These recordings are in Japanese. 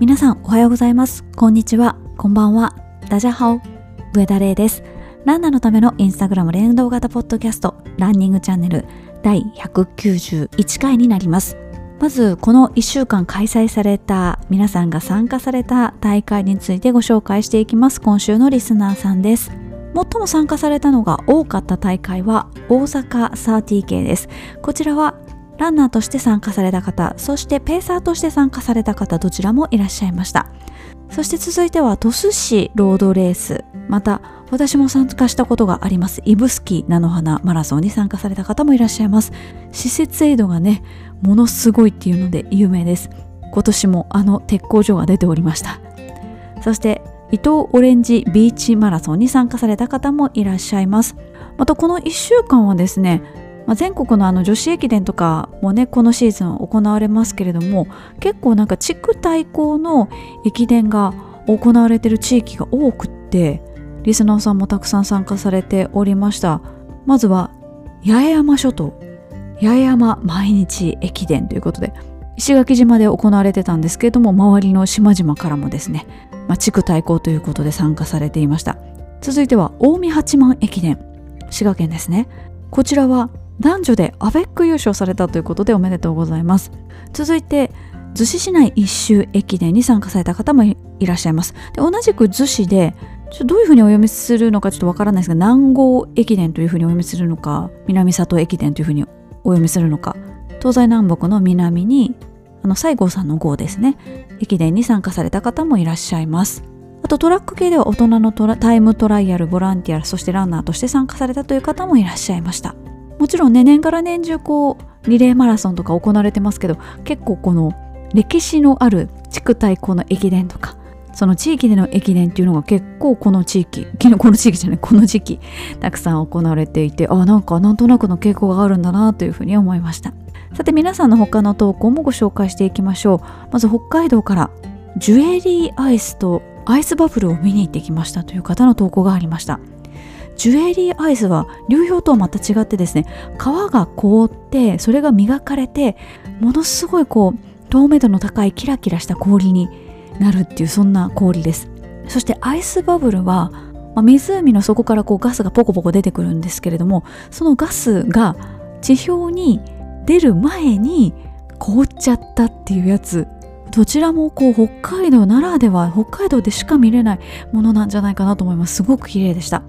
皆さんおはようございます。こんにちは。こんばんは。ダジャハオ。上田玲です。ランナーのためのインスタグラム連動型ポッドキャスト。ランニングチャンネル。第191回になります。まずこの1週間開催された皆さんが参加された大会についてご紹介していきます。今週のリスナーさんです。最も参加されたのが多かった大会は大阪 30K です。こちらはランナーとして参加された方そしてペーサーとして参加された方どちらもいらっしゃいました。そして続いては鳥栖市ロードレースまた私も参加したことがあります指宿菜の花マラソンに参加された方もいらっしゃいます。施設エイドがねものすごいっていうので有名です。今年もあの鉄工所が出ておりました。そして伊東オレンジビーチマラソンに参加された方もいらっしゃいます。またこの1週間はですね、まあ、全国のあの女子駅伝とかもねこのシーズン行われますけれども結構なんか地区対抗の駅伝が行われてる地域が多くってリスナーさんもたくさん参加されておりました。まずは八重山諸島。八重山毎日駅伝ということで石垣島で行われてたんですけれども周りの島々からもですね、まあ、地区対抗ということで参加されていました。続いては近江八幡駅伝。滋賀県ですね。こちらは男女でアベック優勝されたということでおめでとうございます。続いて逗子市内一周駅伝に参加された方もいらっしゃいます。で同じく逗子でちょどういうふうにお読みするのかちょっとわからないですが南郷駅伝というふうにお読みするのか南里駅伝というふうにお読みするのか東西南北の南にあの西郷さんの号ですね。駅伝に参加された方もいらっしゃいます。あとトラック系では大人のタイムトライアルボランティアそしてランナーとして参加されたという方もいらっしゃいました。もちろんね年から年中こうリレーマラソンとか行われてますけど結構この歴史のある地区対抗の駅伝とかその地域での駅伝っていうのが結構この地域この地域じゃないこの時期たくさん行われていてあなんかなんとなくの傾向があるんだなというふうに思いました。さて皆さんの他の投稿もご紹介していきましょう。まず北海道からジュエリーアイスとアイスバブルを見に行ってきましたという方の投稿がありました。ジュエリーアイスは流氷とはまた違ってですね皮が凍ってそれが磨かれてものすごいこう透明度の高いキラキラした氷になるっていうそんな氷です。そしてアイスバブルは、まあ、湖の底からこうガスがポコポコ出てくるんですけれどもそのガスが地表に出る前に凍っちゃったっていうやつ。どちらもこう北海道ならでは北海道でしか見れないものなんじゃないかなと思います。すごく綺麗でした。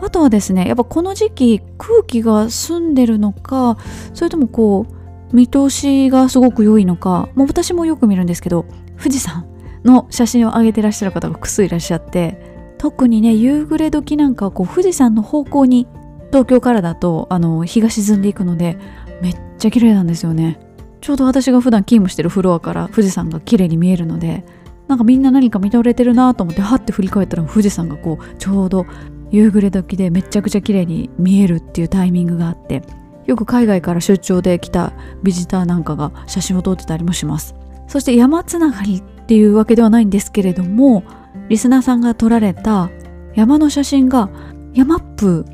あとはですねやっぱこの時期空気が澄んでるのかそれともこう見通しがすごく良いのかもう私もよく見るんですけど富士山の写真を上げてらっしゃる方が複数いらっしゃって特にね夕暮れ時なんかはこう富士山の方向に東京からだとあの日が沈んでいくのでめっちゃ綺麗なんですよね。ちょうど私が普段勤務してるフロアから富士山が綺麗に見えるのでなんかみんな何か見とれてるなと思ってはって振り返ったら富士山がこうちょうど夕暮れ時でめちゃくちゃ綺麗に見えるっていうタイミングがあってよく海外から出張で来たビジターなんかが写真を撮ってたりもします。そして山つながりっていうわけではないんですけれどもリスナーさんが撮られた山の写真がヤマップ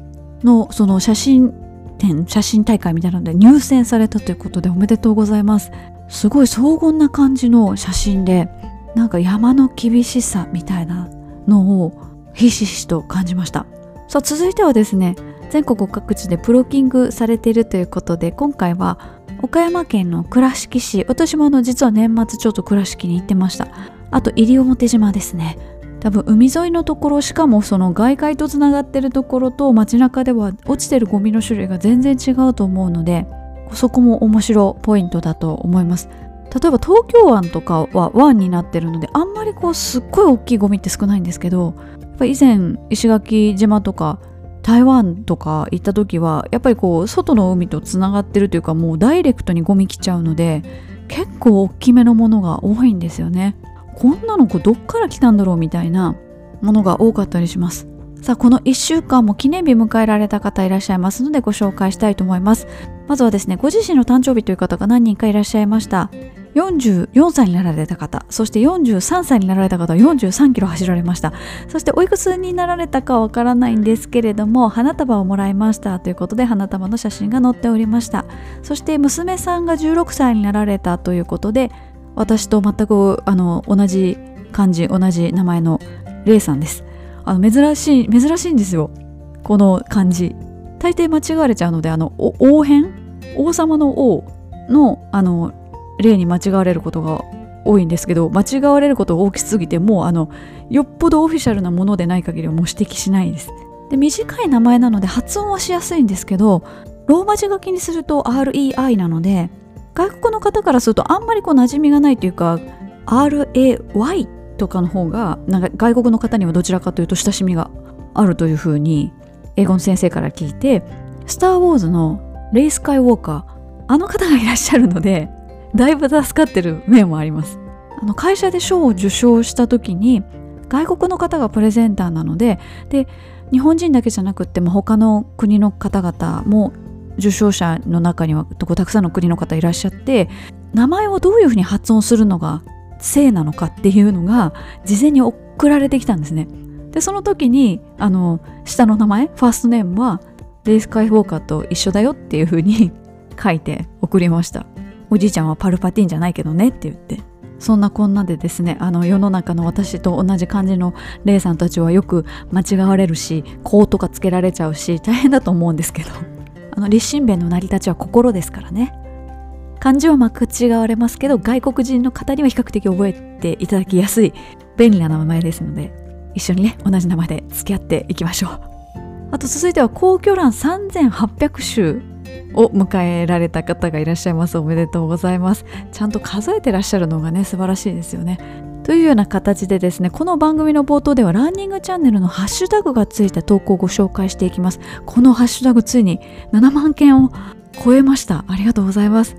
のその写真展写真大会みたいなので入選されたということでおめでとうございます。すごい荘厳な感じの写真でなんか山の厳しさみたいなのをひしひしと感じました。さあ続いてはですね全国各地でプロキングされているということで今回は岡山県の倉敷市私もあの実は年末ちょっと倉敷に行ってました。あと西表島ですね。多分海沿いのところしかもその外界とつながってるところと街中では落ちてるゴミの種類が全然違うと思うのでそこも面白ポイントだと思います。例えば東京湾とかは湾になってるのであんまりこうすっごい大きいゴミって少ないんですけどぱ以前石垣島とか台湾とか行った時はやっぱりこう外の海とつながってるというかもうダイレクトにゴミ来ちゃうので結構大きめのものが多いんですよね。こんなのこどっから来たんだろうみたいなものが多かったりします。さあこの1週間も記念日迎えられた方いらっしゃいますのでご紹介したいと思います。まずはですねご自身の誕生日という方が何人かいらっしゃいました。44歳になられた方そして43歳になられた方は43キロ走られました。そしておいくつになられたかわからないんですけれども花束をもらいました。ということで花束の写真が載っておりました。そして娘さんが16歳になられた。ということで私と全くあの同じ漢字同じ名前のレイさんです。あの珍しい珍しいんですよ。この漢字大抵間違われちゃうのであの王編？王様の王のあの例に間違われることが多いんですけど間違われることが大きすぎてもうあのよっぽどオフィシャルなものでない限りはもう指摘しないですで短い名前なので発音はしやすいんですけどローマ字書きにすると REI なので外国の方からするとあんまりこう馴染みがないというか RAY とかの方がなんか外国の方にはどちらかというと親しみがあるというふうに英語の先生から聞いて「スター・ウォーズ」のレイ・スカイ・ウォーカーあの方がいらっしゃるのでだいぶ助かってる面もあります。あの会社で賞を受賞した時に外国の方がプレゼンターなのでで日本人だけじゃなくっても他の国の方々も受賞者の中にはたくさんの国の方いらっしゃって名前をどういうふうに発音するのが正なのかっていうのが事前に送られてきたんですね。でその時にあの下の名前ファーストネームはレイス・カイ・ウォーカーと一緒だよっていうふうに書いて送りました。おじいちゃんはパルパティンじゃないけどねって言って。そんなこんなでですねあの世の中の私と同じ感じのレイさんたちはよく間違われるしこうとかつけられちゃうし大変だと思うんですけど。あの立身弁の成り立ちは心ですからね。漢字はまく違われますけど外国人の方には比較的覚えていただきやすい便利な名前ですので一緒にね同じ名前で付き合っていきましょう。あと続いては皇居欄3800首を迎えられた方がいらっしゃいます。おめでとうございます。ちゃんと数えてらっしゃるのがね素晴らしいですよね。というような形でですねこの番組の冒頭ではランニングチャンネルのハッシュタグがついた投稿をご紹介していきます。このハッシュタグついに7万件を超えました。ありがとうございます。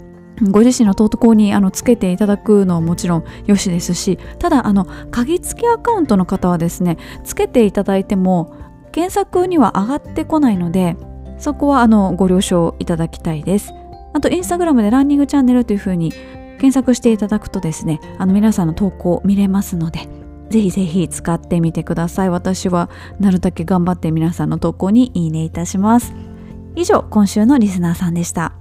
ご自身の投稿にあのつけていただくのはもちろんよしですしただあの鍵付きアカウントの方はですねつけていただいても検索には上がってこないのでそこはあのご了承いただきたいです。あとインスタグラムでランニングチャンネルというふうに検索していただくとですねあの皆さんの投稿見れますのでぜひぜひ使ってみてください。私はなるだけ頑張って皆さんの投稿にいいねいたします。以上今週のリスナーさんでした。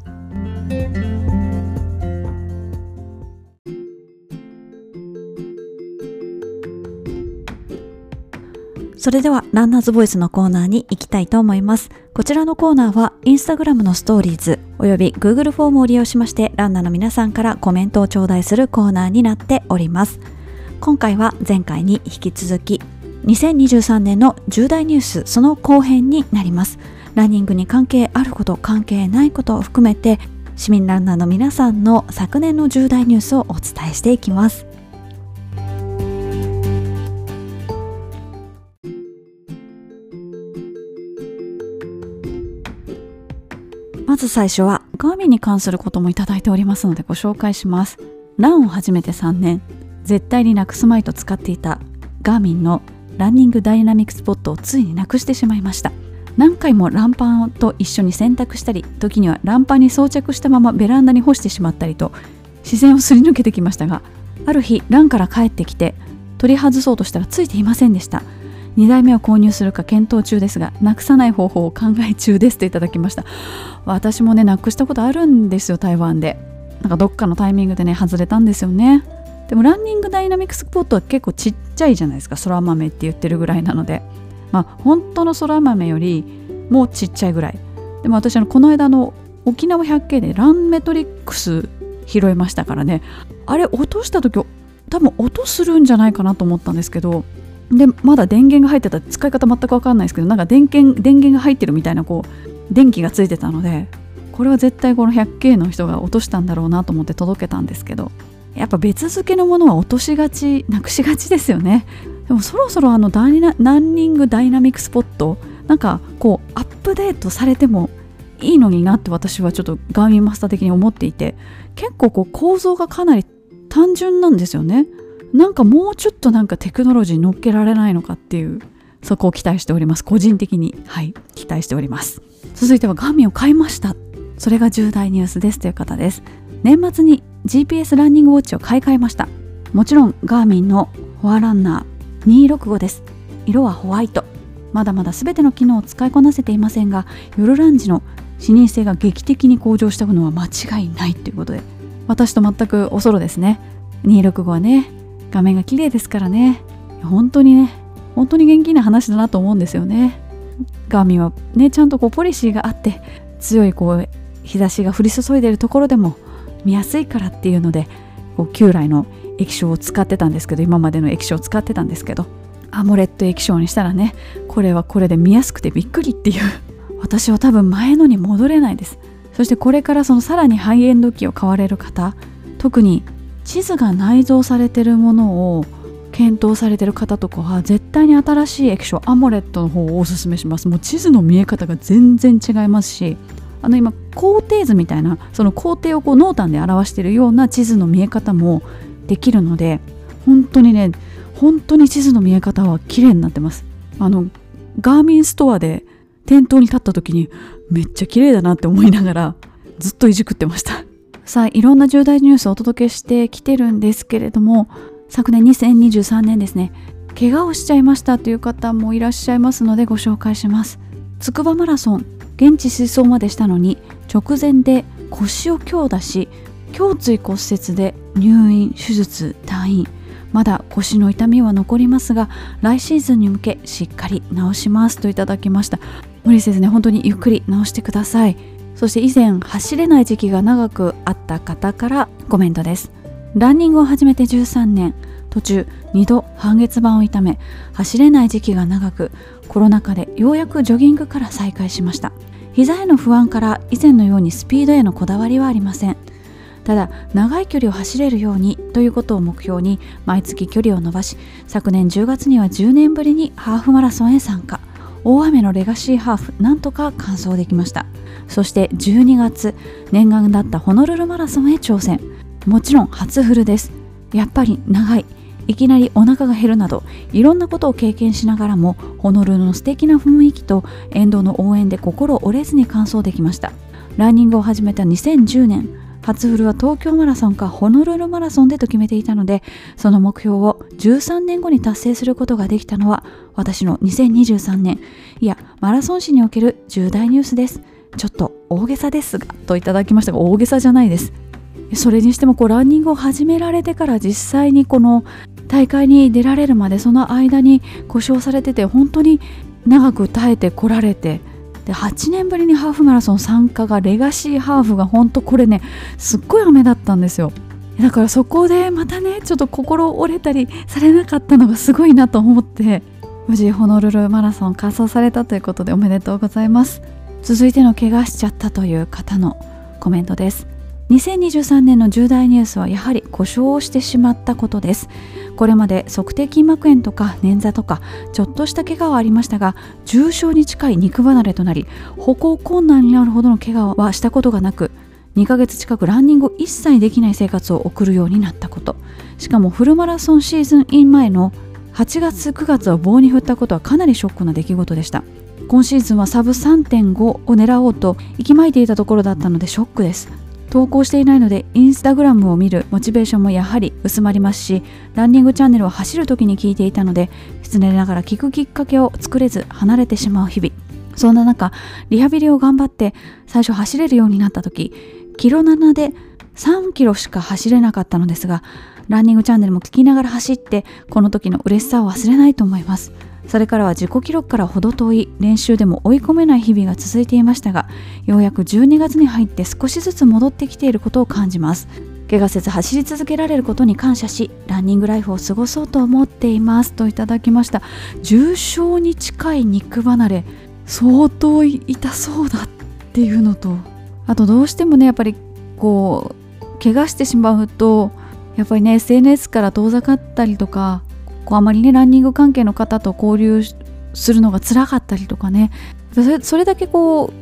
それではランナーズボイスのコーナーに行きたいと思います。こちらのコーナーはインスタグラムのストーリーズおよび Google フォームを利用しましてランナーの皆さんからコメントを頂戴するコーナーになっております。今回は前回に引き続き2023年の重大ニュースその後編になります。ランニングに関係あること関係ないことを含めて市民ランナーの皆さんの昨年の重大ニュースをお伝えしていきます。ず最初はガーミンに関することもいただいておりますのでご紹介します。ランを始めて3年。絶対になくすまいと使っていたガーミンのランニングダイナミックスポットをついになくしてしまいました。何回もランパンと一緒に洗濯したり時にはランパンに装着したままベランダに干してしまったりと視線をすり抜けてきましたがある日ランから帰ってきて取り外そうとしたらついていませんでした。2台目を購入するか検討中ですがなくさない方法を考え中ですといただきました。私もねなくしたことあるんですよ台湾で。なんかどっかのタイミングでね外れたんですよね。でもランニングダイナミックスポットは結構ちっちゃいじゃないですか。空豆って言ってるぐらいなので。まあ本当の空豆よりもちっちゃいぐらい。でも私のこの間の沖縄百景でランメトリックス拾いましたからね。あれ落とした時多分音するんじゃないかなと思ったんですけどでまだ電源が入ってた使い方全く分かんないですけどなんか電源電源が入ってるみたいなこう電気がついてたのでこれは絶対この 100K の人が落としたんだろうなと思って届けたんですけどやっぱ別付けのものは落としがちなくしがちですよね。でもそろそろあのダイナランニングダイナミックスポットなんかこうアップデートされてもいいのになって私はちょっとガーミンマスター的に思っていて結構こう構造がかなり単純なんですよね。なんかもうちょっとなんかテクノロジー乗っけられないのかっていうそこを期待しております。個人的に。はい。期待しております。続いてはガーミンを買いました。それが重大ニュースですという方です。年末に GPS ランニングウォッチを買い替えました。もちろんガーミンのフォアランナー265です。色はホワイト。まだまだ全ての機能を使いこなせていませんが夜ランジの視認性が劇的に向上したのは間違いないということで私と全くおそろですね。265はね。画面が綺麗ですからね。本当にね本当に元気な話だなと思うんですよね。ガーミンはねちゃんとこうポリシーがあって強いこう日差しが降り注いでるところでも見やすいからっていうのでこう旧来の液晶を使ってたんですけど今までの液晶を使ってたんですけどアモレット液晶にしたらねこれはこれで見やすくてびっくりっていう。私は多分前のに戻れないです。そしてこれからそのさらにハイエンド機を買われる方特に地図が内蔵されてるものを検討されてる方とかは絶対に新しい液晶アモレットの方をおすすめします。もう地図の見え方が全然違いますしあの今工程図みたいなその工程をこう濃淡で表しているような地図の見え方もできるので本当にね本当に地図の見え方は綺麗になってます。あのガーミンストアで店頭に立った時にめっちゃ綺麗だなって思いながらずっといじくってました。さあいろんな重大ニュースをお届けしてきてるんですけれども昨年2023年ですね怪我をしちゃいましたという方もいらっしゃいますのでご紹介します。つくばマラソン現地失踪までしたのに直前で腰を強打し胸椎骨折で入院手術退院。まだ腰の痛みは残りますが来シーズンに向けしっかり治しますといただきました。無理せずね本当にゆっくり治してください。そして以前走れない時期が長くあった方からコメントです。ランニングを始めて13年途中2度半月板を痛め走れない時期が長くコロナ禍でようやくジョギングから再開しました。膝への不安から以前のようにスピードへのこだわりはありません。ただ長い距離を走れるようにということを目標に毎月距離を伸ばし昨年10月には10年ぶりにハーフマラソンへ参加。大雨のレガシーハーフなんとか完走できました。そして12月念願だったホノルルマラソンへ挑戦。もちろん初フルです。やっぱり長い。いきなりお腹が減るなどいろんなことを経験しながらもホノルルの素敵な雰囲気と沿道の応援で心折れずに完走できました。ランニングを始めた2010年初フルは東京マラソンかホノルルマラソンでと決めていたのでその目標を13年後に達成することができたのは私の2023年。いやマラソン史における重大ニュースです。ちょっと大げさですがといただきましたが大げさじゃないです。それにしてもこうランニングを始められてから実際にこの大会に出られるまでその間に故障されてて本当に長く耐えてこられてで8年ぶりにハーフマラソン参加がレガシーハーフが本当これねすっごい雨だったんですよ。だからそこでまたねちょっと心折れたりされなかったのがすごいなと思って無事ホノルルマラソン完走されたということでおめでとうございます。続いての怪我しちゃったという方のコメントです。2023年の重大ニュースはやはり故障をしてしまったことです。これまで測定筋膜炎とか捻挫とかちょっとした怪我はありましたが重症に近い肉離れとなり歩行困難になるほどの怪我はしたことがなく2ヶ月近くランニングを一切できない生活を送るようになったこと。しかもフルマラソンシーズンイン前の8月9月を棒に振ったことはかなりショックな出来事でした。今シーズンはサブ3.5を狙おうと息巻いていたところだったのでショックです。投稿していないのでインスタグラムを見るモチベーションもやはり薄まりますしランニングチャンネルを走る時に聞いていたので失礼ながら聞くきっかけを作れず離れてしまう日々。そんな中リハビリを頑張って最初走れるようになった時キロ7で3キロしか走れなかったのですがランニングチャンネルも聞きながら走ってこの時の嬉しさを忘れないと思います。それからは自己記録から程遠い練習でも追い込めない日々が続いていましたがようやく12月に入って少しずつ戻ってきていることを感じます。怪我せず走り続けられることに感謝しランニングライフを過ごそうと思っています。といただきました。重症に近い肉離れ相当痛そうだっていうのとあとどうしてもねやっぱりこう怪我してしまうとやっぱりね SNS から遠ざかったりとかこうあまりねランニング関係の方と交流するのが辛かったりとかね。それだけこう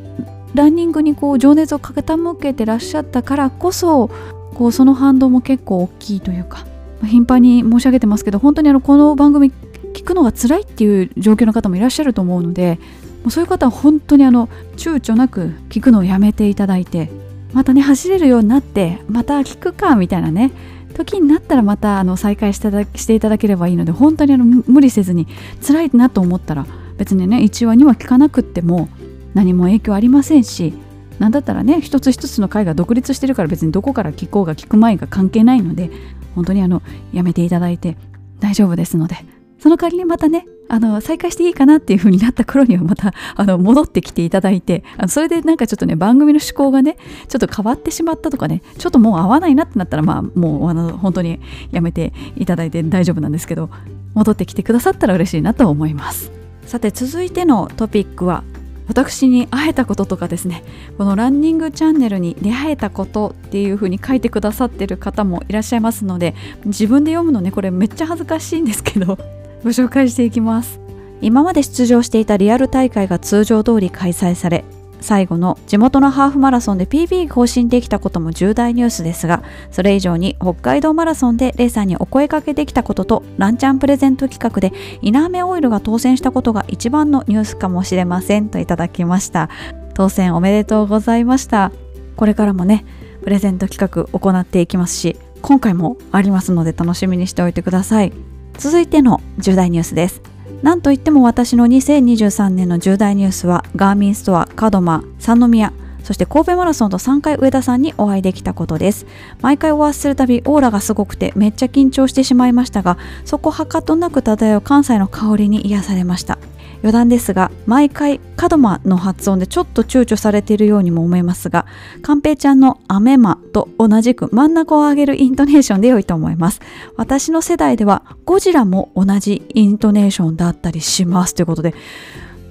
ランニングにこう情熱を傾けてらっしゃったからこそこうその反動も結構大きいというか、まあ、頻繁に申し上げてますけど本当にあのこの番組聞くのが辛いっていう状況の方もいらっしゃると思うのでもうそういう方は本当にあの躊躇なく聞くのをやめていただいてまたね走れるようになってまた聞くかみたいなね時になったらまたあの再開してしていただければいいので本当にあの無理せずに辛いなと思ったら別にね1話には聞かなくっても何も影響ありませんし何だったらね一つ一つの回が独立してるから別にどこから聞こうが聞く前が関係ないので本当にあのやめていただいて大丈夫ですのでその代わりにまたねあの再開していいかなっていう風になった頃にはまた あの戻ってきていただいてあのそれでなんかちょっとね番組の趣向がねちょっと変わってしまったとかねちょっともう合わないなってなったらまあもうあの本当にやめていただいて大丈夫なんですけど戻ってきてくださったら嬉しいなと思います。さて続いてのトピックは私に会えたこととかですね。このランニングチャンネルに出会えたことっていう風に書いてくださってる方もいらっしゃいますので自分で読むのねこれめっちゃ恥ずかしいんですけど。ご紹介していきます。今まで出場していたリアル大会が通常通り開催され最後の地元のハーフマラソンで PB 更新できたことも重大ニュースですがそれ以上に北海道マラソンでレイさんにお声かけできたこととランチャンプレゼント企画でイナーメオイルが当選したことが一番のニュースかもしれませんといただきました。当選おめでとうございました。これからもねプレゼント企画行っていきますし今回もありますので楽しみにしておいてください。続いての重大ニュースです。なんといっても私の2023年の重大ニュースはガーミンストア、カドマ、三宮そして神戸マラソンと3回上田さんにお会いできたことです。毎回お会いするたびオーラがすごくてめっちゃ緊張してしまいましたがそこはかとなく漂う関西の香りに癒されました。余談ですが毎回門真の発音でちょっと躊躇されているようにも思いますが寛平ちゃんのアメマと同じく真ん中を上げるイントネーションで良いと思います。私の世代ではゴジラも同じイントネーションだったりします。ということで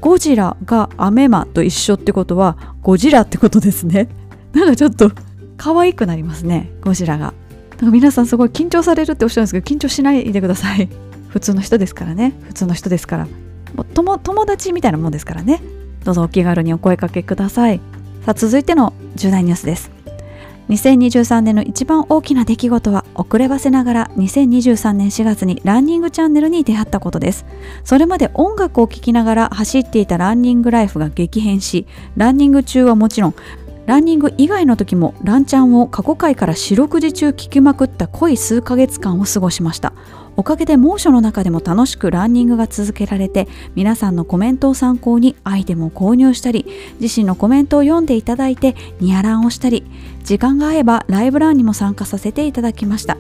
ゴジラがアメマと一緒ってことはゴジラってことですね。なんかちょっと可愛くなりますねゴジラが。なんか皆さんすごい緊張されるっておっしゃるんですけど緊張しないでください。普通の人ですからね。普通の人ですから。友友達みたいなもんですからね。どうぞお気軽にお声かけください。さあ続いての重大ニュースです。2023年の一番大きな出来事は遅ればせながら2023年4月にランニングチャンネルに出会ったことです。それまで音楽を聴きながら走っていたランニングライフが激変しランニング中はもちろんランニング以外の時もランチャンを過去回から四六時中聴きまくった濃い数ヶ月間を過ごしました。おかげで猛暑の中でも楽しくランニングが続けられて皆さんのコメントを参考にアイテムを購入したり自身のコメントを読んでいただいてニアランをしたり時間が合えばライブランにも参加させていただきました。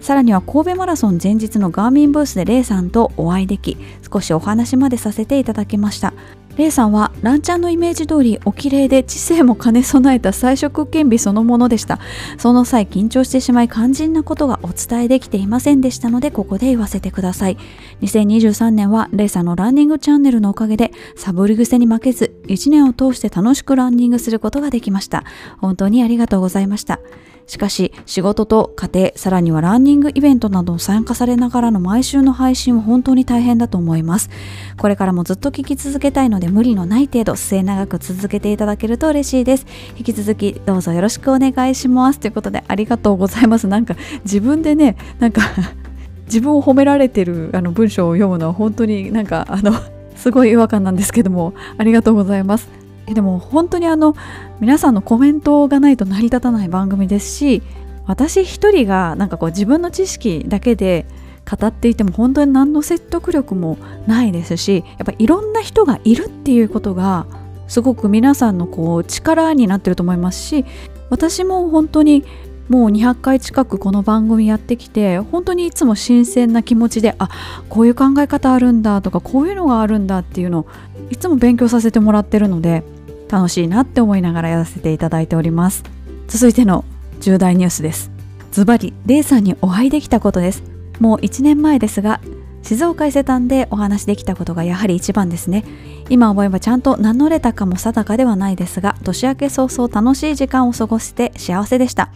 さらには神戸マラソン前日のガーミンブースでレイさんとお会いでき少しお話までさせていただきました。レイさんはランちゃんのイメージ通りお綺麗で知性も兼ね備えた彩色兼備そのものでした。その際緊張してしまい肝心なことがお伝えできていませんでしたのでここで言わせてください。2023年はレイさんのランニングチャンネルのおかげでサボり癖に負けず1年を通して楽しくランニングすることができました。本当にありがとうございました。しかし仕事と家庭さらにはランニングイベントなどを参加されながらの毎週の配信は本当に大変だと思います。これからもずっと聞き続けたいので無理のない程度末永く続けていただけると嬉しいです。引き続きどうぞよろしくお願いします。ということでありがとうございます。なんか自分でねなんか 自分を褒められてるあの文章を読むのは本当になんかあのすごい違和感なんですけどもありがとうございます。でも本当にあの皆さんのコメントがないと成り立たない番組ですし私一人がなんかこう自分の知識だけで語っていても本当に何の説得力もないですしやっぱいろんな人がいるっていうことがすごく皆さんのこう力になってると思いますし私も本当にもう200回近くこの番組やってきて本当にいつも新鮮な気持ちであこういう考え方あるんだとかこういうのがあるんだっていうのをいつも勉強させてもらってるので楽しいなって思いながらやらせていただいております。続いての重大ニュースです。ズバリレイさんにお会いできたことです。もう1年前ですが静岡伊勢丹でお話できたことがやはり一番ですね。今思えばちゃんと名乗れたかも定かではないですが年明け早々楽しい時間を過ごして幸せでした。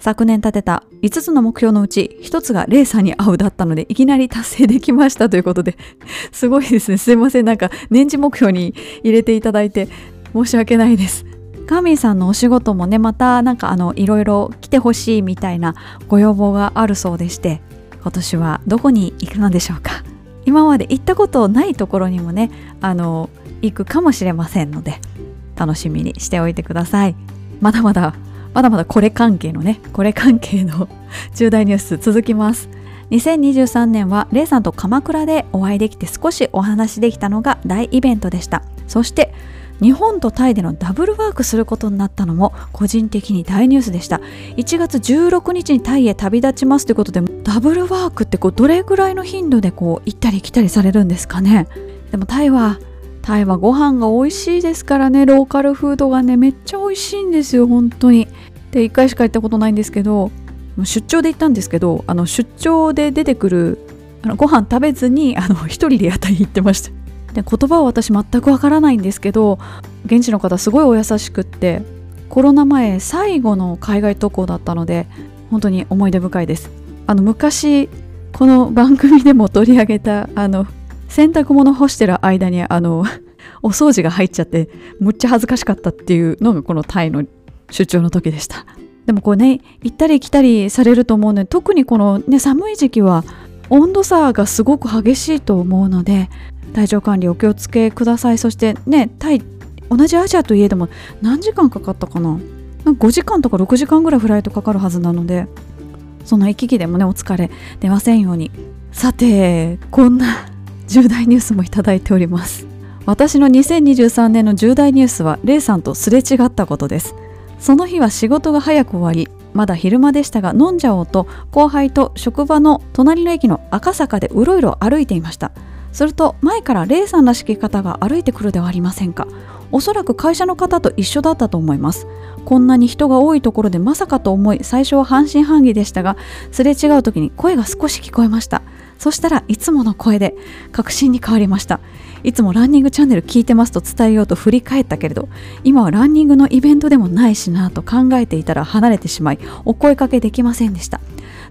昨年立てた5つの目標のうち1つがレイさんに会うだったのでいきなり達成できましたということですごいですね。すいません。なんか年次目標に入れていただいて申し訳ないです。カーミンさんのお仕事もねまたなんかあのいろいろ来てほしいみたいなご要望があるそうでして今年はどこに行くのでしょうか。今まで行ったことないところにもねあの行くかもしれませんので楽しみにしておいてください。まだまだまだまだこれ関係のねこれ関係の 重大ニュース続きます。2023年はレイさんと鎌倉でお会いできて少しお話できたのが大イベントでした。そして日本とタイでのダブルワークすることになったのも個人的に大ニュースでした。1月16日にタイへ旅立ちますということでダブルワークってこうどれぐらいの頻度でこう行ったり来たりされるんですかね？でもタイはタイはご飯が美味しいですからね。ローカルフードがねめっちゃ美味しいんですよ本当に。で1回しか行ったことないんですけど出張で行ったんですけどあの出張で出てくるあのご飯食べずにあの一人で屋台行ってました。で言葉は私全くわからないんですけど現地の方すごいお優しくってコロナ前最後の海外渡航だったので本当に思い出深いです。あの昔この番組でも取り上げたあの洗濯物干してる間にあの お掃除が入っちゃってむっちゃ恥ずかしかったっていうのがこのタイの出張の時でした。でもこうね行ったり来たりされると思うので特にこのね寒い時期は温度差がすごく激しいと思うので体調管理お気をつけください。そしてねタイ同じアジアといえども何時間かかったかな？5時間とか6時間ぐらいフライトかかるはずなのでその行き来でもねお疲れ。出ませんように。さてこんな重大ニュースもいただいております。私の2023年の重大ニュースはレイさんとすれ違ったことです。その日は仕事が早く終わりまだ昼間でしたが飲んじゃおうと後輩と職場の隣の駅の赤坂でうろいろ歩いていました。すると前からレイさんらしき方が歩いてくるではありませんか。おそらく会社の方と一緒だったと思います。こんなに人が多いところでまさかと思い最初は半信半疑でしたがすれ違う時に声が少し聞こえました。そしたらいつもの声で確信に変わりました。いつもランニングチャンネル聞いてますと伝えようと振り返ったけれど今はランニングのイベントでもないしなと考えていたら離れてしまいお声かけできませんでした。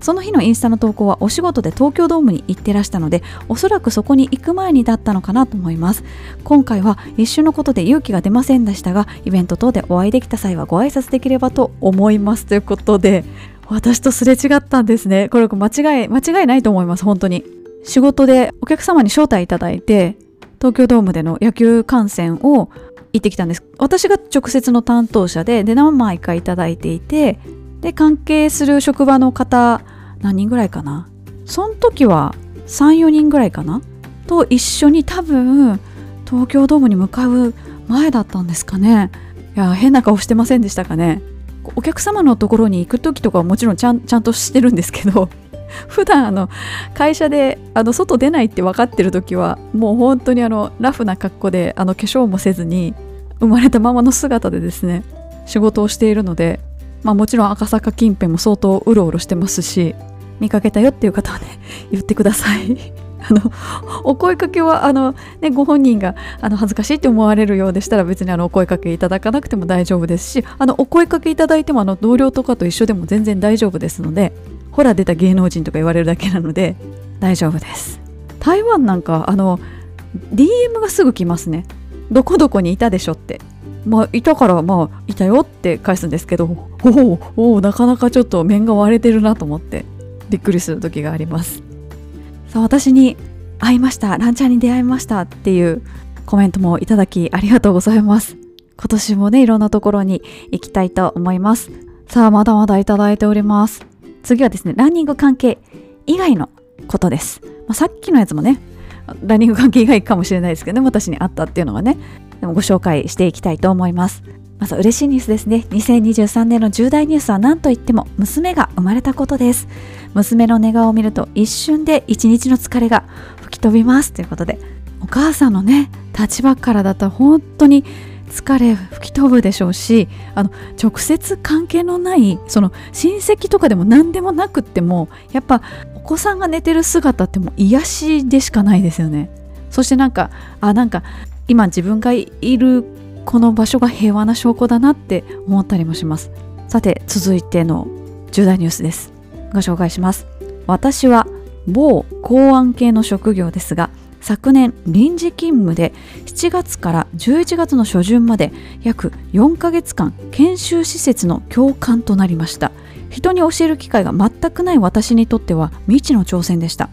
その日のインスタの投稿はお仕事で東京ドームに行ってらしたのでおそらくそこに行く前にだったのかなと思います。今回は一瞬のことで勇気が出ませんでしたがイベント等でお会いできた際はご挨拶できればと思いますということで私とすれ違ったんですね。これ間違い間違いないと思います本当に。仕事でお客様に招待いただいて東京ドームでの野球観戦を行ってきたんです。私が直接の担当者でで何枚かいただいていてで関係する職場の方何人ぐらいかな？その時は34人ぐらいかな？と一緒に多分東京ドームに向かう前だったんですかね。いや変な顔してませんでしたかね。お客様のところに行く時とかはもちろんちゃんちゃんとしてるんですけど 普段あの会社であの外出ないって分かってる時はもう本当にあのラフな格好であの化粧もせずに生まれたままの姿でですね仕事をしているので、まあ、もちろん赤坂近辺も相当うろうろしてますし見かけたよっていう方はね 言ってください。あのお声かけはあの、ね、ご本人があの恥ずかしいって思われるようでしたら別にあのお声かけいただかなくても大丈夫ですしあのお声かけいただいてもあの同僚とかと一緒でも全然大丈夫ですのでほら出た芸能人とか言われるだけなので大丈夫です。台湾なんかあの DM がすぐ来ますね。どこどこにいたでしょって。まあいたからまあいたよって返すんですけどおおおなかなかちょっと面が割れてるなと思ってびっくりする時があります。さあ私に会いました。ランチャーに出会いましたっていうコメントもいただきありがとうございます。今年もねいろんなところに行きたいと思います。さあまだまだいただいております。次はですねランニング関係以外のことです、まあ、さっきのやつもねランニング関係以外かもしれないですけどね私にあったっていうのがね。ご紹介していきたいと思います。まず嬉しいニュースですね。2023年の重大ニュースは何といっても娘が生まれたことです。娘の寝顔を見ると一瞬で一日の疲れが吹き飛びますということでお母さんのね立場からだったら本当に疲れ吹き飛ぶでしょうしあの直接関係のないその親戚とかでも何でもなくってもやっぱお子さんが寝てる姿ってもう癒しでしかないですよね。そしてなんかあなんか今自分がいるこの場所が平和な証拠だなって思ったりもします。さて続いての重大ニュースです。ご紹介します。私は某公安系の職業ですが昨年臨時勤務で7月から11月の初旬まで約4ヶ月間研修施設の教官となりました。人に教える機会が全くない私にとっては未知の挑戦でした。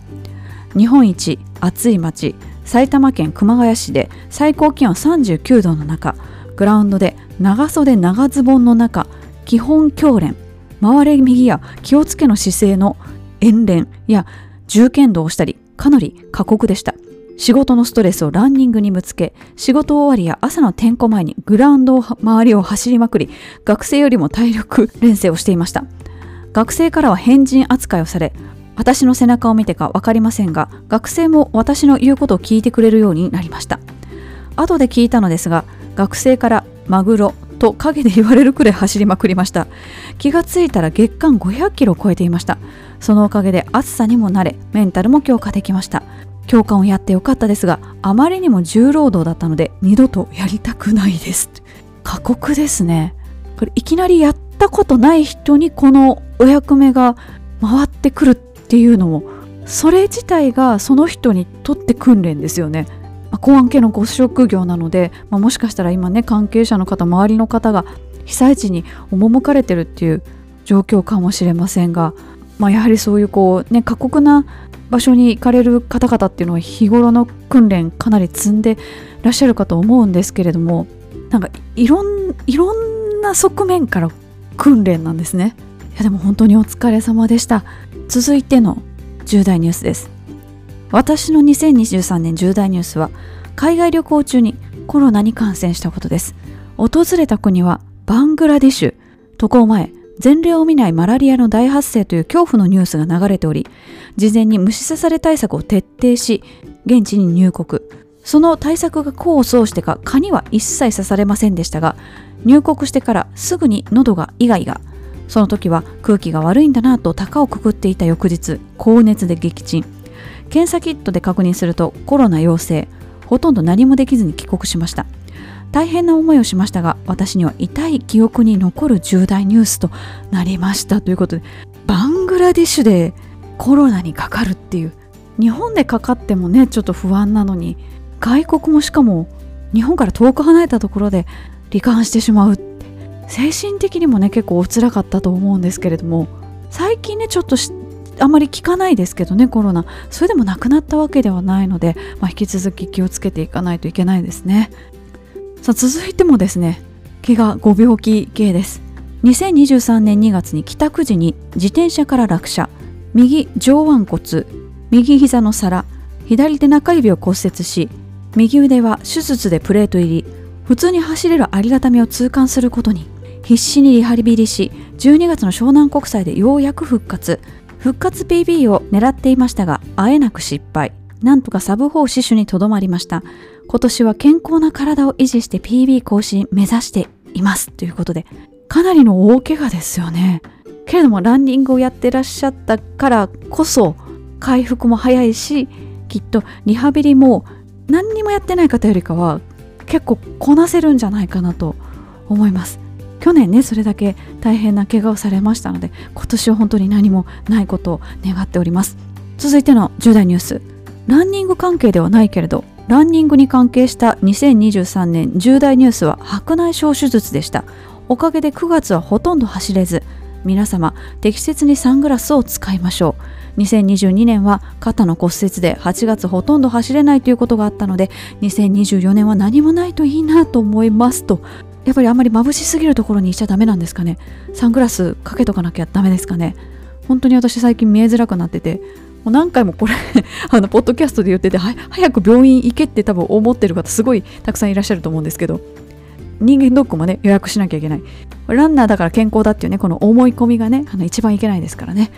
日本一暑い町埼玉県熊谷市で最高気温39度の中グラウンドで長袖長ズボンの中基本教練回れ右や気をつけの姿勢の演練や重剣道をしたりかなり過酷でした仕事のストレスをランニングにぶつけ、仕事終わりや朝の点呼前にグラウンド周りを走りまくり、学生よりも体力連成をしていました。学生からは変人扱いをされ、私の背中を見てか分かりませんが、学生も私の言うことを聞いてくれるようになりました。後で聞いたのですが、学生からマグロと陰で言われるくらい走りまくりました。気がついたら月間500キロを超えていました。そのおかげで暑さにも慣れ、メンタルも強化できました。教官をやってよかったですがあまりにも重労働だったので二度とやりたくないです過酷ですねこれいきなりやったことない人にこのお役目が回ってくるっていうのもそれ自体がその人にとって訓練ですよね。公安系のご職業なので、まあ、もしかしたら今ね関係者の方周りの方が被災地に赴かれてるっていう状況かもしれませんが、まあ、やはりそういうこうね過酷な場所に行かれる方々っていうのは日頃の訓練かなり積んでらっしゃるかと思うんですけれどもなんかいろんいろんな側面から訓練なんですね。いやでも本当にお疲れ様でした。続いての重大ニュースです。私の2023年重大ニュースは海外旅行中にコロナに感染したことです。訪れた国はバングラディシュ渡航前前例を見ないマラリアの大発生という恐怖のニュースが流れており事前に虫刺され対策を徹底し現地に入国。その対策が功を奏してか蚊には一切刺されませんでしたが入国してからすぐに喉がイガイガ。その時は空気が悪いんだなと高をくくっていた翌日高熱で撃沈。検査キットで確認するとコロナ陽性。ほとんど何もできずに帰国しました。大変な思いをしましたが私には痛い記憶に残る重大ニュースとなりました。ということでバングラディッシュでコロナにかかるっていう。日本でかかってもねちょっと不安なのに外国もしかも日本から遠く離れたところで罹患してしまう精神的にもね結構お辛かったと思うんですけれども最近ねちょっとあまり聞かないですけどねコロナ。それでもなくなったわけではないので、まあ、引き続き気をつけていかないといけないですね。さあ続いてもですね怪我ご病気系です。2023年2月に帰宅時に自転車から落車。右上腕骨。右膝の皿。左手中指を骨折し右腕は手術でプレート入り。普通に走れるありがたみを痛感することに。必死にリハビリし12月の湘南国際でようやく復活。復活 PB を狙っていましたがあえなく失敗。なんとかサブ4死守にとどまりました。今年は健康な体を維持して PB 更新目指しています。ということでかなりの大怪我ですよね。けれどもランニングをやってらっしゃったからこそ回復も早いしきっとリハビリも何にもやってない方よりかは結構こなせるんじゃないかなと思います。去年ねそれだけ大変な怪我をされましたので今年は本当に何もないことを願っております。続いての重大ニュース。ランニング関係ではないけれどランニングに関係した2023年重大ニュースは白内障手術でした。おかげで9月はほとんど走れず皆様適切にサングラスを使いましょう。2022年は肩の骨折で8月ほとんど走れないということがあったので2024年は何もないといいなと思いますとやっぱりあんまり眩しすぎるところにいちゃダメなんですかね？サングラスかけとかなきゃダメですかね？本当に私最近見えづらくなってて。もう何回もこれ あのポッドキャストで言ってて早く病院行けって多分思ってる方すごいたくさんいらっしゃると思うんですけど。人間ドックもね予約しなきゃいけない。ランナーだから健康だっていうねこの思い込みがねあの一番いけないですからね。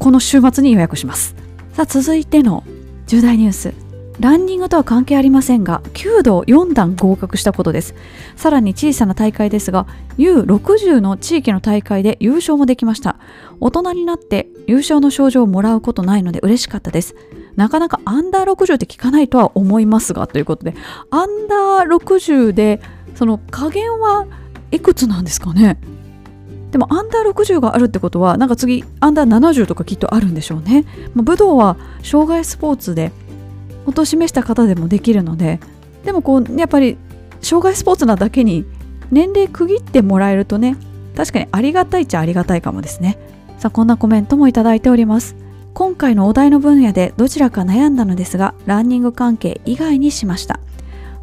この週末に予約します。さあ続いての重大ニュース。ランニングとは関係ありませんが9度4段合格したことです。さらに小さな大会ですが U60 の地域の大会で優勝もできました。大人になって優勝の賞状をもらうことないので嬉しかったです。なかなかアンダー60って聞かないとは思いますがということでアンダー60でその加減はいくつなんですかね？でもアンダー60があるってことはなんか次アンダー70とかきっとあるんでしょうね、まあ、武道は障害スポーツでを示した方でもできるのででもこうやっぱり障害スポーツなだけに年齢区切ってもらえるとね確かにありがたいっちゃありがたいかもですね。さあこんなコメントもいただいております。今回のお題の分野でどちらか悩んだのですがランニング関係以外にしました。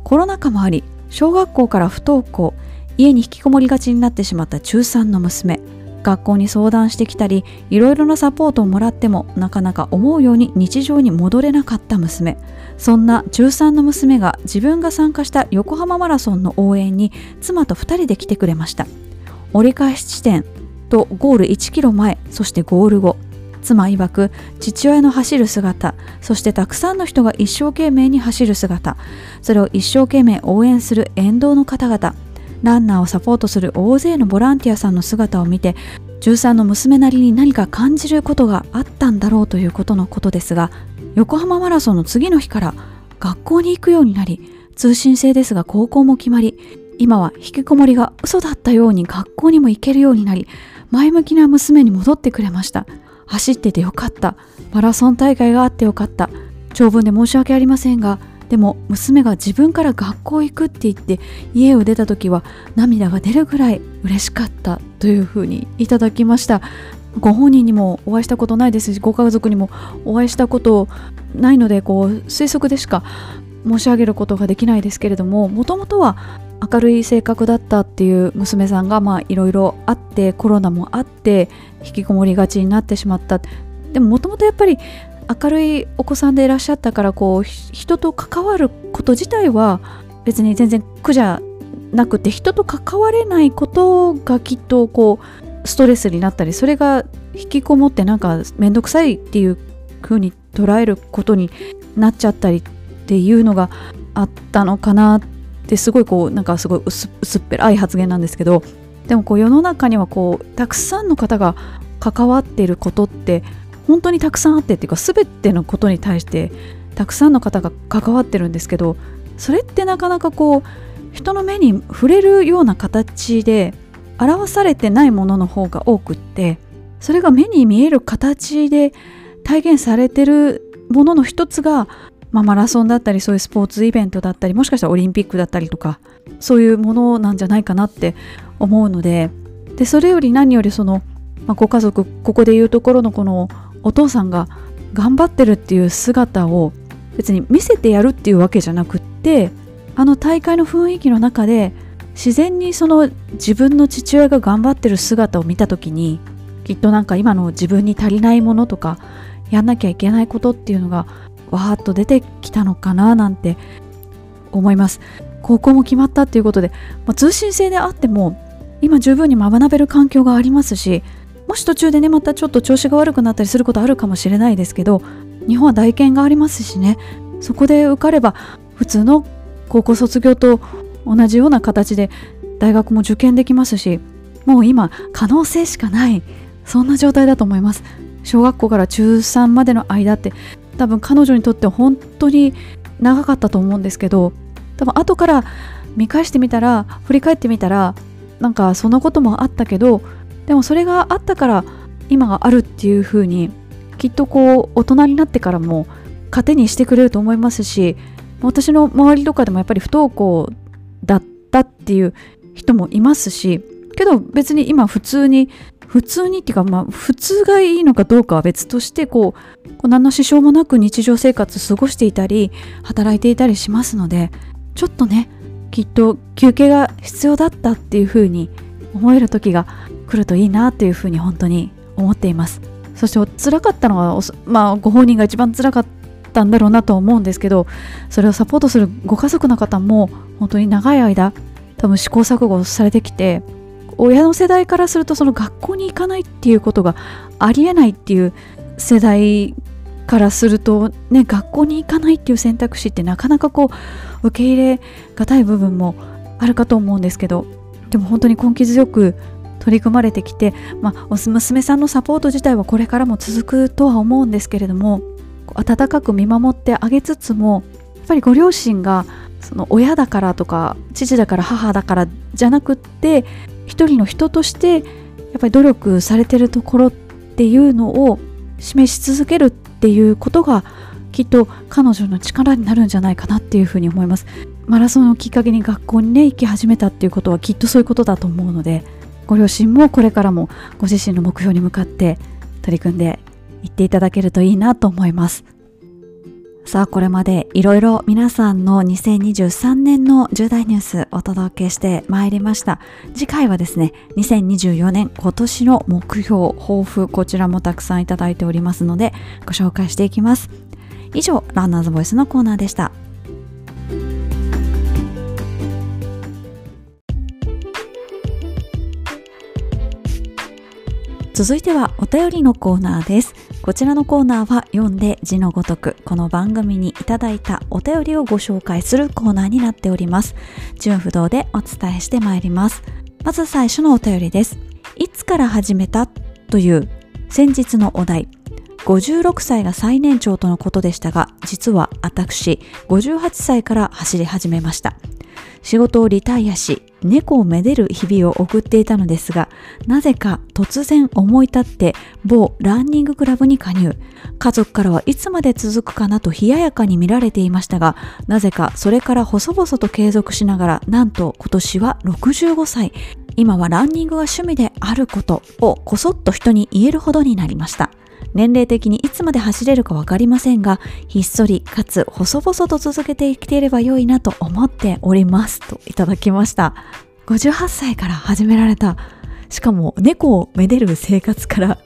コロナ禍もあり小学校から不登校家に引きこもりがちになってしまった中3の娘。学校に相談してきたりいろいろなサポートをもらってもなかなか思うように日常に戻れなかった娘。そんな中3の娘が自分が参加した横浜マラソンの応援に妻と2人で来てくれました。折り返し地点とゴール1キロ前そしてゴール後妻曰く父親の走る姿そしてたくさんの人が一生懸命に走る姿それを一生懸命応援する沿道の方々ランナーをサポートする大勢のボランティアさんの姿を見て13の娘なりに何か感じることがあったんだろうということのことですが横浜マラソンの次の日から学校に行くようになり通信制ですが高校も決まり今は引きこもりが嘘だったように学校にも行けるようになり前向きな娘に戻ってくれました。走っててよかった。マラソン大会があってよかった。長文で申し訳ありませんがでも娘が自分から学校行くって言って家を出た時は涙が出るぐらい嬉しかったというふうにいただきました。ご本人にもお会いしたことないですしご家族にもお会いしたことないのでこう推測でしか申し上げることができないですけれどももともとは明るい性格だったっていう娘さんがまあいろいろあってコロナもあって引きこもりがちになってしまった。でももともとやっぱり明るいお子さんでいらっしゃったからこう人と関わること自体は別に全然苦じゃなくて人と関われないことがきっとこうストレスになったりそれが引きこもってなんか面倒くさいっていう風に捉えることになっちゃったりっていうのがあったのかなってすごいこうなんかすごい薄っぺらい発言なんですけどでもこう世の中にはこうたくさんの方が関わっていることって本当にたくさんあってっていうか全てのことに対してたくさんの方が関わってるんですけどそれってなかなかこう人の目に触れるような形で表されてないものの方が多くってそれが目に見える形で体現されてるものの一つが、まあ、マラソンだったりそういうスポーツイベントだったりもしかしたらオリンピックだったりとかそういうものなんじゃないかなって思うのででそれより何よりその、まあ、ご家族ここでいうところのこのお父さんが頑張ってるっていう姿を別に見せてやるっていうわけじゃなくってあの大会の雰囲気の中で自然にその自分の父親が頑張ってる姿を見た時にきっとなんか今の自分に足りないものとかやんなきゃいけないことっていうのがわーっと出てきたのかななんて思います。高校も決まったっていうことで、まあ、通信制であっても今十分に学べる環境がありますしもし途中でねまたちょっと調子が悪くなったりすることあるかもしれないですけど日本は大研がありますしね。そこで受かれば普通の高校卒業と同じような形で大学も受験できますしもう今可能性しかないそんな状態だと思います。小学校から中3までの間って多分彼女にとって本当に長かったと思うんですけど多分後から見返してみたら振り返ってみたらなんかそんなこともあったけどでもそれがあったから今があるっていう風にきっとこう大人になってからも糧にしてくれると思いますし私の周りとかでもやっぱり不登校だったっていう人もいますしけど別に今普通に普通にっていうかまあ普通がいいのかどうかは別としてこう何の支障もなく日常生活過ごしていたり働いていたりしますのでちょっとねきっと休憩が必要だったっていうふうに思える時が来るといいなというふうに本当に思っています。そして辛かったのはまあご本人が一番辛かったんだろうなと思うんですけどそれをサポートするご家族の方も本当に長い間多分試行錯誤されてきて親の世代からするとその学校に行かないっていうことがありえないっていう世代からするとね学校に行かないっていう選択肢ってなかなかこう受け入れがたい部分もあるかと思うんですけどでも本当に根気強く取り組まれてきて、まあ、娘さんのサポート自体はこれからも続くとは思うんですけれども温かく見守ってあげつつもやっぱりご両親がその親だからとか父だから母だからじゃなくって一人の人としてやっぱり努力されてるところっていうのを示し続けるっていうことがきっと彼女の力になるんじゃないかなっていうふうに思います。マラソンをきっかけに学校にね行き始めたっていうことはきっとそういうことだと思うのでご両親もこれからもご自身の目標に向かって取り組んでいっていただけるといいなと思います。さあこれまでいろいろ皆さんの2023年の重大ニュースお届けしてまいりました。次回はですね2024年今年の目標抱負こちらもたくさんいただいておりますのでご紹介していきます。以上ランナーズボイスのコーナーでした。続いてはお便りのコーナーです。こちらのコーナーは読んで字のごとくこの番組にいただいたお便りをご紹介するコーナーになっております。順不動でお伝えしてまいります。まず最初のお便りです。いつから始めたという先日のお題。56歳が最年長とのことでしたが実は私58歳から走り始めました。仕事をリタイアし猫をめでる日々を送っていたのですがなぜか突然思い立って某ランニングクラブに加入。家族からはいつまで続くかなと冷ややかに見られていましたがなぜかそれから細々と継続しながらなんと今年は65歳。今はランニングが趣味であることをこそっと人に言えるほどになりました。年齢的にいつまで走れるかわかりませんが、ひっそりかつ細々と続けて生きていれば良いなと思っておりますといただきました。58歳から始められた。しかも猫をめでる生活から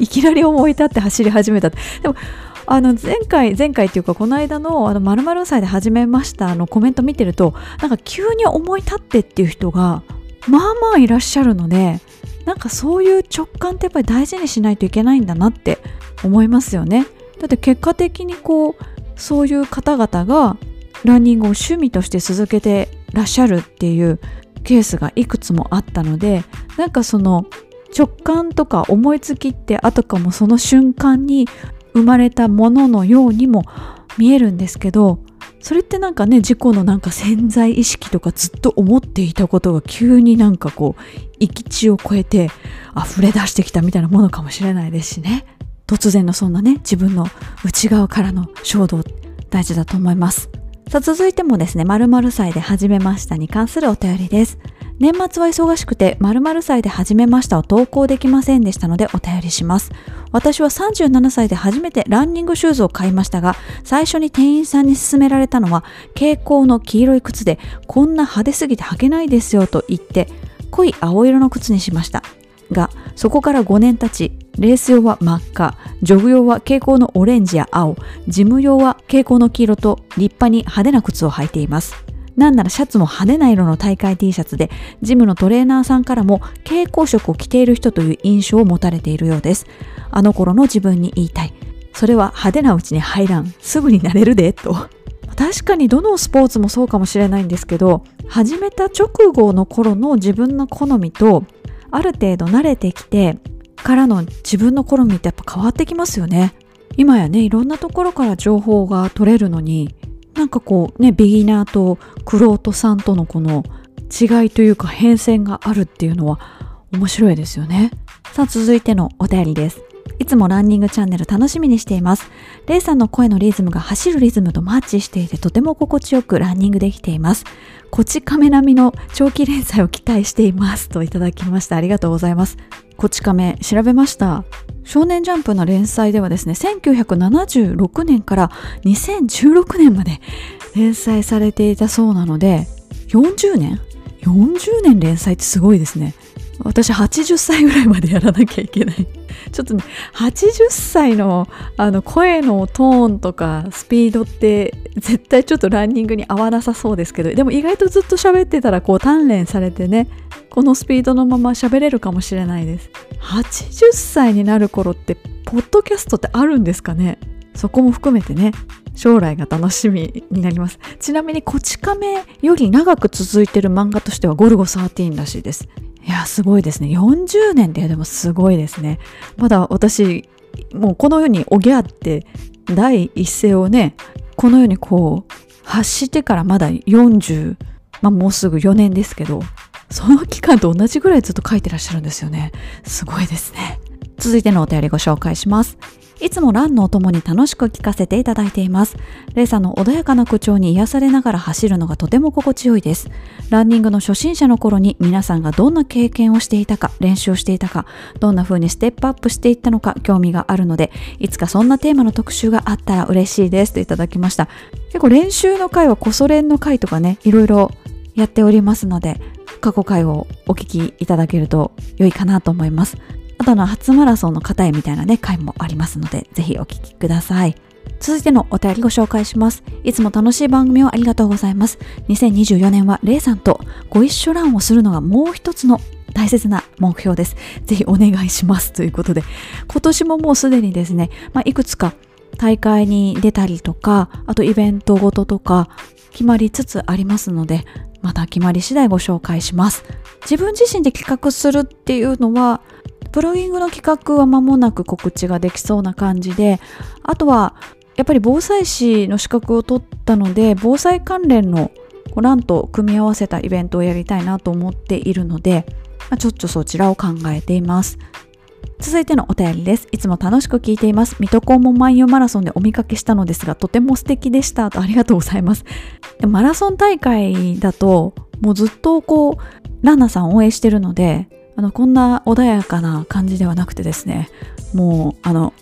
いきなり思い立って走り始めた。でもあの前回前回っていうかこの間のあの〇〇歳で始めましたのコメント見てるとなんか急に思い立ってっていう人がまあまあいらっしゃるのでなんかそういう直感ってやっぱり大事にしないといけないんだなって思いますよね。だって結果的にこうそういう方々がランニングを趣味として続けてらっしゃるっていうケースがいくつもあったのでなんかその直感とか思いつきってあとかもその瞬間に生まれたもののようにも見えるんですけどそれってなんかね自己のなんか潜在意識とかずっと思っていたことが急になんかこう行き地を超えて溢れ出してきたみたいなものかもしれないですしね。突然のそんなね自分の内側からの衝動大事だと思います。さあ続いてもですね〇〇歳で始めましたに関するお便りです。年末は忙しくて〇〇歳で始めましたを投稿できませんでしたのでお便りします。私は37歳で初めてランニングシューズを買いましたが最初に店員さんに勧められたのは蛍光の黄色い靴でこんな派手すぎて履けないですよと言って濃い青色の靴にしました。がそこから5年経ちレース用は真っ赤ジョグ用は蛍光のオレンジや青ジム用は蛍光の黄色と立派に派手な靴を履いています。なんならシャツも派手な色の大会 T シャツでジムのトレーナーさんからも蛍光色を着ている人という印象を持たれているようです。あの頃の自分に言いたい。それは派手なうちに入らん。すぐになれるでと。確かにどのスポーツもそうかもしれないんですけど始めた直後の頃の自分の好みとある程度慣れてきてからの自分の好みってやっぱ変わってきますよね今やねいろんなところから情報が取れるのになんかこうねビギナーとクロートさんとのこの違いというか変遷があるっていうのは面白いですよねさあ続いてのお便りですいつもランニングチャンネル楽しみにしています。レイさんの声のリズムが走るリズムとマッチしていてとても心地よくランニングできています。こち亀並みの長期連載を期待していますといただきました。ありがとうございます。こち亀調べました。少年ジャンプの連載ではですね、1976年から2016年まで連載されていたそうなので、40年 ?40 年連載ってすごいですね。私80歳ぐらいまでやらなきゃいけないちょっとね80歳のあの声のトーンとかスピードって絶対ちょっとランニングに合わなさそうですけどでも意外とずっと喋ってたらこう鍛錬されてねこのスピードのまま喋れるかもしれないです。80歳になる頃ってポッドキャストってあるんですかね？そこも含めてね将来が楽しみになります。ちなみにこち亀より長く続いてる漫画としてはゴルゴ13らしいです。いやすごいですね。40年ってでもすごいですね。まだ私もうこの世におぎゃって第一声をねこの世にこう発してからまだ40まあもうすぐ4年ですけどその期間と同じぐらいずっと書いてらっしゃるんですよね。すごいですね。続いてのお便りご紹介します。いつもランのお供に楽しく聞かせていただいています。レイさんの穏やかな口調に癒されながら走るのがとても心地よいです。ランニングの初心者の頃に皆さんがどんな経験をしていたか、練習をしていたか、どんな風にステップアップしていったのか興味があるので、いつかそんなテーマの特集があったら嬉しいですといただきました。結構練習の回はコソ練の回とかね、いろいろやっておりますので、過去回をお聞きいただけると良いかなと思います。あとの初マラソンの方へみたいなね、回もありますので、ぜひお聞きください。続いてのお便りご紹介します。いつも楽しい番組をありがとうございます。2024年はレイさんとご一緒ランをするのがもう一つの大切な目標です。ぜひお願いします。ということで、今年ももうすでにですね、まあ、いくつか大会に出たりとか、あとイベントごととか、決まりつつありますので、また決まり次第ご紹介します。自分自身で企画するっていうのは、プロギングの企画は間もなく告知ができそうな感じで、あとは、やっぱり防災士の資格を取ったので、防災関連のランと組み合わせたイベントをやりたいなと思っているので、まあ、ちょっとそちらを考えています。続いてのお便りです。いつも楽しく聞いています。水戸黄門万葉マラソンでお見かけしたのですが、とても素敵でしたとありがとうございます。マラソン大会だと、もうずっとこう、ランナーさん応援してるので、あの、こんな穏やかな感じではなくてですね、もう、あの、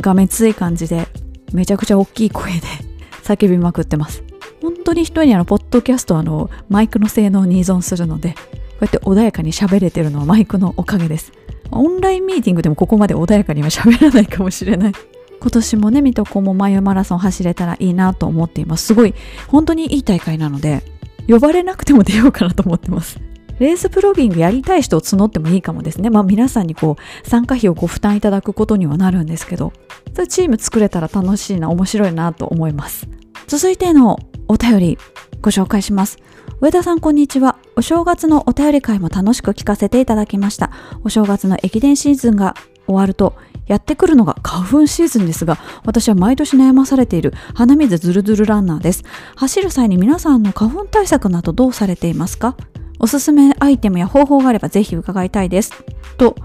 がめつい感じで、めちゃくちゃ大きい声で 叫びまくってます。本当に人にあの、ポッドキャストあの、マイクの性能に依存するので、こうやって穏やかに喋れてるのはマイクのおかげです。オンラインミーティングでもここまで穏やかには喋らないかもしれない。今年もね、水戸黄門ママラソン走れたらいいなと思っています。すごい、本当にいい大会なので、呼ばれなくても出ようかなと思ってます。レースプロギングやりたい人を募ってもいいかもですね。まあ皆さんにこう参加費をご負担いただくことにはなるんですけど、そういうチーム作れたら楽しいな、面白いなと思います。続いてのお便りご紹介します。上田さんこんにちは。お正月のお便り会も楽しく聞かせていただきました。お正月の駅伝シーズンが終わるとやってくるのが花粉シーズンですが、私は毎年悩まされている鼻水ズルズルランナーです。走る際に皆さんの花粉対策などどうされていますか？おすすめアイテムや方法があればぜひ伺いたいです。と、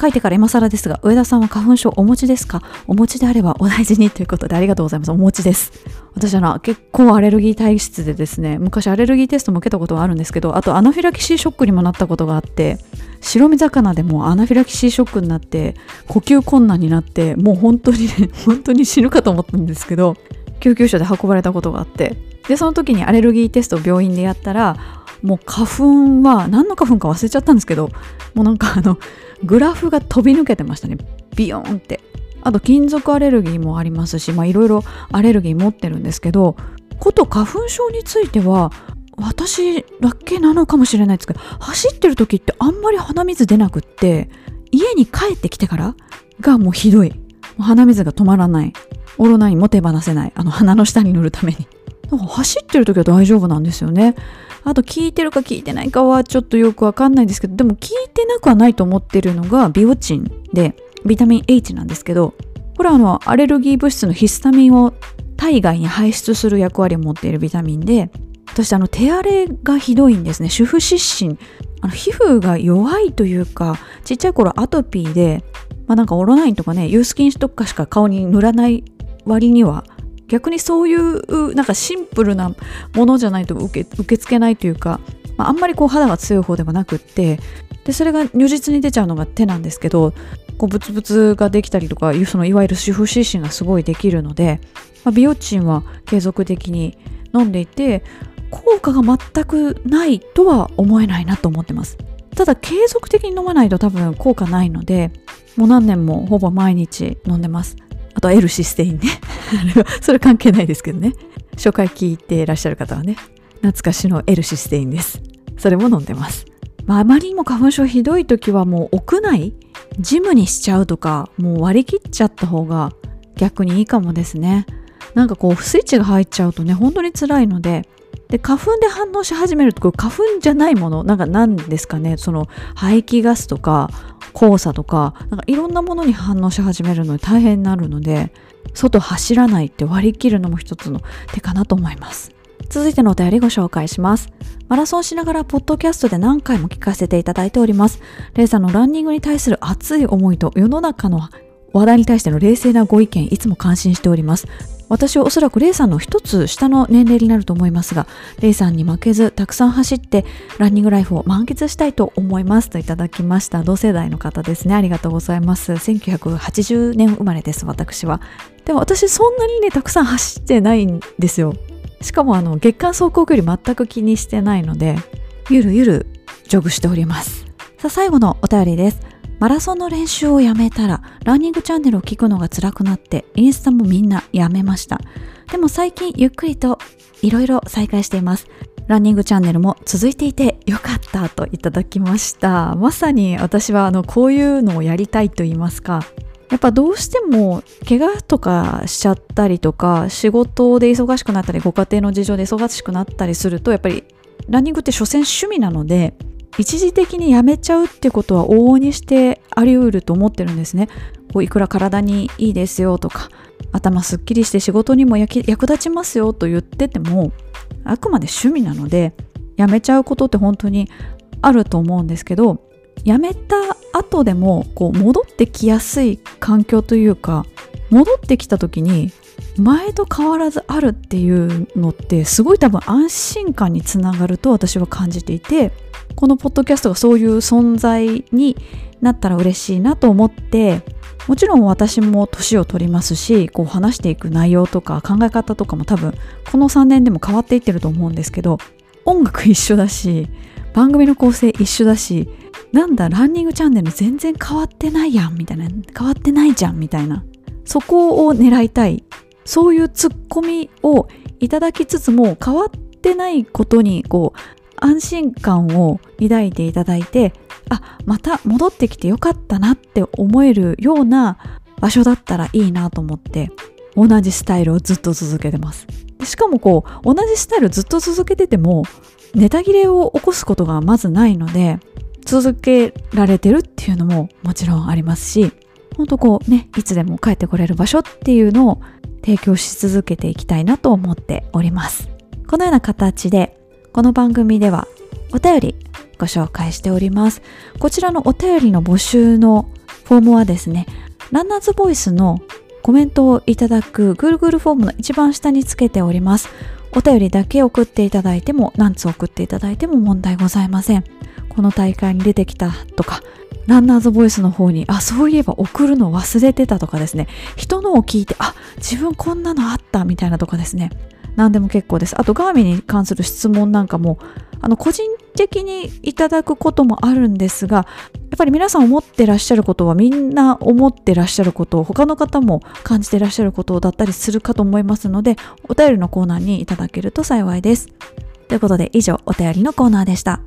書いてから今更ですが、上田さんは花粉症お持ちですか？お持ちであればお大事にということでありがとうございます。お持ちです。私は、結構アレルギー体質でですね、昔アレルギーテストも受けたことがあるんですけど、あとアナフィラキシーショックにもなったことがあって、白身魚でもアナフィラキシーショックになって、呼吸困難になって、もう本当にね、本当に死ぬかと思ったんですけど、救急車で運ばれたことがあって、で、その時にアレルギーテストを病院でやったら、もう花粉は何の花粉か忘れちゃったんですけどもうなんかあのグラフが飛び抜けてましたね。ビヨーンって。あと金属アレルギーもありますしまあいろいろアレルギー持ってるんですけどこと花粉症については私だけなのかもしれないですけど走ってる時ってあんまり鼻水出なくって家に帰ってきてからがもうひどい。鼻水が止まらない。オロナインも手放せない。あの鼻の下に塗るために。だか走ってる時は大丈夫なんですよねあと聞いてるか聞いてないかはちょっとよくわかんないんですけど、でも聞いてなくはないと思ってるのがビオチンで、ビタミン H なんですけど、これはあの、アレルギー物質のヒスタミンを体外に排出する役割を持っているビタミンで、私あの手荒れがひどいんですね。主婦湿疹。あの皮膚が弱いというか、ちっちゃい頃アトピーで、まあなんかオロナインとかね、ユースキンとかしか顔に塗らない割には逆にそういうなんかシンプルなものじゃないと受け受け付けないというか、まあ、あんまりこう肌が強い方ではなくってでそれが如実に出ちゃうのが手なんですけどこうブツブツができたりとかそのいわゆる主婦湿疹がすごいできるので、まあ、ビオチンは継続的に飲んでいて効果が全くないとは思えないなと思ってます。ただ継続的に飲まないと多分効果ないのでもう何年もほぼ毎日飲んでます。あとは L システインね。それ関係ないですけどね。初回聞いていらっしゃる方はね懐かしの L システインです。それも飲んでます。まあ、あまりにも花粉症ひどい時はもう屋内ジムにしちゃうとかもう割り切っちゃった方が逆にいいかもですね。なんかこうスイッチが入っちゃうとね本当に辛いのでで花粉で反応し始めると花粉じゃないものなんか何ですかねその排気ガスとか黄砂とかなんかいろんなものに反応し始めるので大変になるので外走らないって割り切るのも一つの手かなと思います。続いてのお便りご紹介します。マラソンしながらポッドキャストで何回も聞かせていただいております。レイさんのランニングに対する熱い思いと世の中の話題に対しての冷静なご意見いつも感心しております私はおそらくレイさんの一つ下の年齢になると思いますが、レイさんに負けずたくさん走ってランニングライフを満喫したいと思いますといただきました。同世代の方ですね。ありがとうございます。1980年生まれです、私は。でも私そんなにね、たくさん走ってないんですよ。しかもあの、月間走行距離全く気にしてないので、ゆるゆるジョグしております。さあ、最後のお便りです。マラソンの練習をやめたら、ランニングチャンネルを聞くのが辛くなって、インスタもみんなやめました。でも最近ゆっくりといろいろ再開しています。ランニングチャンネルも続いていてよかったといただきました。まさに私はあのこういうのをやりたいと言いますか、やっぱどうしても怪我とかしちゃったりとか仕事で忙しくなったりご家庭の事情で忙しくなったりするとやっぱりランニングって所詮趣味なので一時的にやめちゃうってことは往々にしてあり得ると思ってるんですね。こういくら体にいいですよとか頭すっきりして仕事にも役立ちますよと言っててもあくまで趣味なのでやめちゃうことって本当にあると思うんですけどやめた後でもこう戻ってきやすい環境というか戻ってきた時に前と変わらずあるっていうのってすごい多分安心感につながると私は感じていてこのポッドキャストがそういう存在になったら嬉しいなと思ってもちろん私も年を取りますしこう話していく内容とか考え方とかも多分この3年でも変わっていってると思うんですけど音楽一緒だし番組の構成一緒だしなんだランニングチャンネル全然変わってないやんみたいな変わってないじゃんみたいなそこを狙いたい。そういうツッコミをいただきつつも変わってないことにこう安心感を抱いていただいてあまた戻ってきてよかったなって思えるような場所だったらいいなと思って同じスタイルをずっと続けてます。しかもこう同じスタイルずっと続けててもネタ切れを起こすことがまずないので続けられてるっていうのももちろんありますしほんとこうねいつでも帰ってこれる場所っていうのを提供し続けていきたいなと思っております。このような形でこの番組ではお便りご紹介しております。こちらのお便りの募集のフォームはですね、ランナーズボイスのコメントをいただく Google フォームの一番下につけております。お便りだけ送っていただいても、何つ送っていただいても問題ございません。この大会に出てきたとか、ランナーズボイスの方に、あ、そういえば送るの忘れてたとかですね、人のを聞いて、あ、自分こんなのあったみたいなとかですね、何でも結構です。あと、ガーミンに関する質問なんかも、あの、個人的にいただくこともあるんですが、やっぱり皆さん思ってらっしゃることはみんな思ってらっしゃることを他の方も感じてらっしゃることだったりするかと思いますので、お便りのコーナーにいただけると幸いです。ということで以上、お便りのコーナーでした。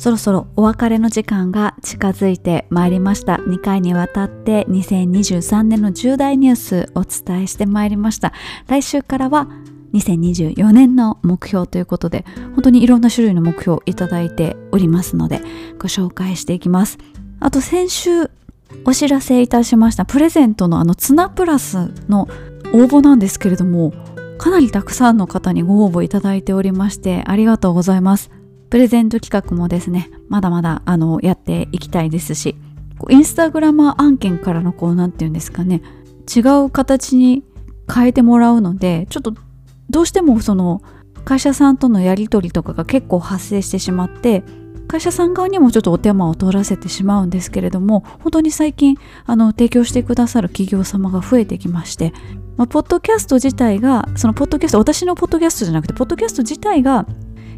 そろそろお別れの時間が近づいてまいりました。2回にわたって2023年の重大ニュースお伝えしてまいりました。来週からは2024年の目標ということで、本当にいろんな種類の目標をいただいておりますので、ご紹介していきます。あと先週お知らせいたしましたプレゼントのあのツナプラスの応募なんですけれども、かなりたくさんの方にご応募いただいておりましてありがとうございます。プレゼント企画もですね、まだまだあのやっていきたいですし、インスタグラマー案件からのこうなんていうんですかね、違う形に変えてもらうので、ちょっとどうしてもその会社さんとのやり取りとかが結構発生してしまって、会社さん側にもちょっとお手間を取らせてしまうんですけれども本当に最近あの提供してくださる企業様が増えてきまして、まあ、ポッドキャスト自体がそのポッドキャスト私のポッドキャストじゃなくてポッドキャスト自体が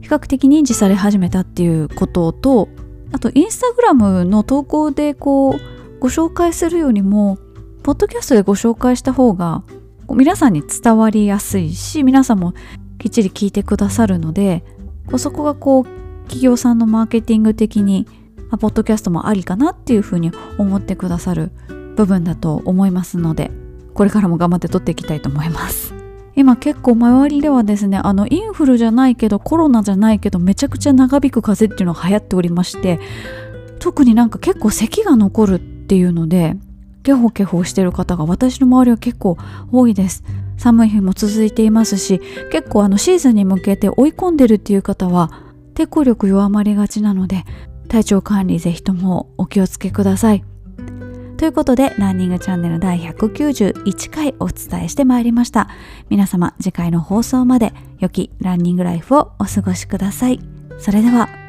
比較的認知され始めたっていうこととあとインスタグラムの投稿でこうご紹介するよりもポッドキャストでご紹介した方が皆さんに伝わりやすいし皆さんもきっちり聞いてくださるのでそこがこう企業さんのマーケティング的にあポッドキャストもありかなっていうふうに思ってくださる部分だと思いますのでこれからも頑張って撮っていきたいと思います。今結構周りではですねあのインフルじゃないけどコロナじゃないけどめちゃくちゃ長引く風邪っていうのが流行っておりまして特になんか結構咳が残るっていうのでケホケホしてる方が私の周りは結構多いです寒い日も続いていますし結構あのシーズンに向けて追い込んでるっていう方は抵抗力弱まりがちなので体調管理ぜひともお気をつけください。ということでランニングチャンネル第191回お伝えしてまいりました。皆様次回の放送まで良きランニングライフをお過ごしください。それでは。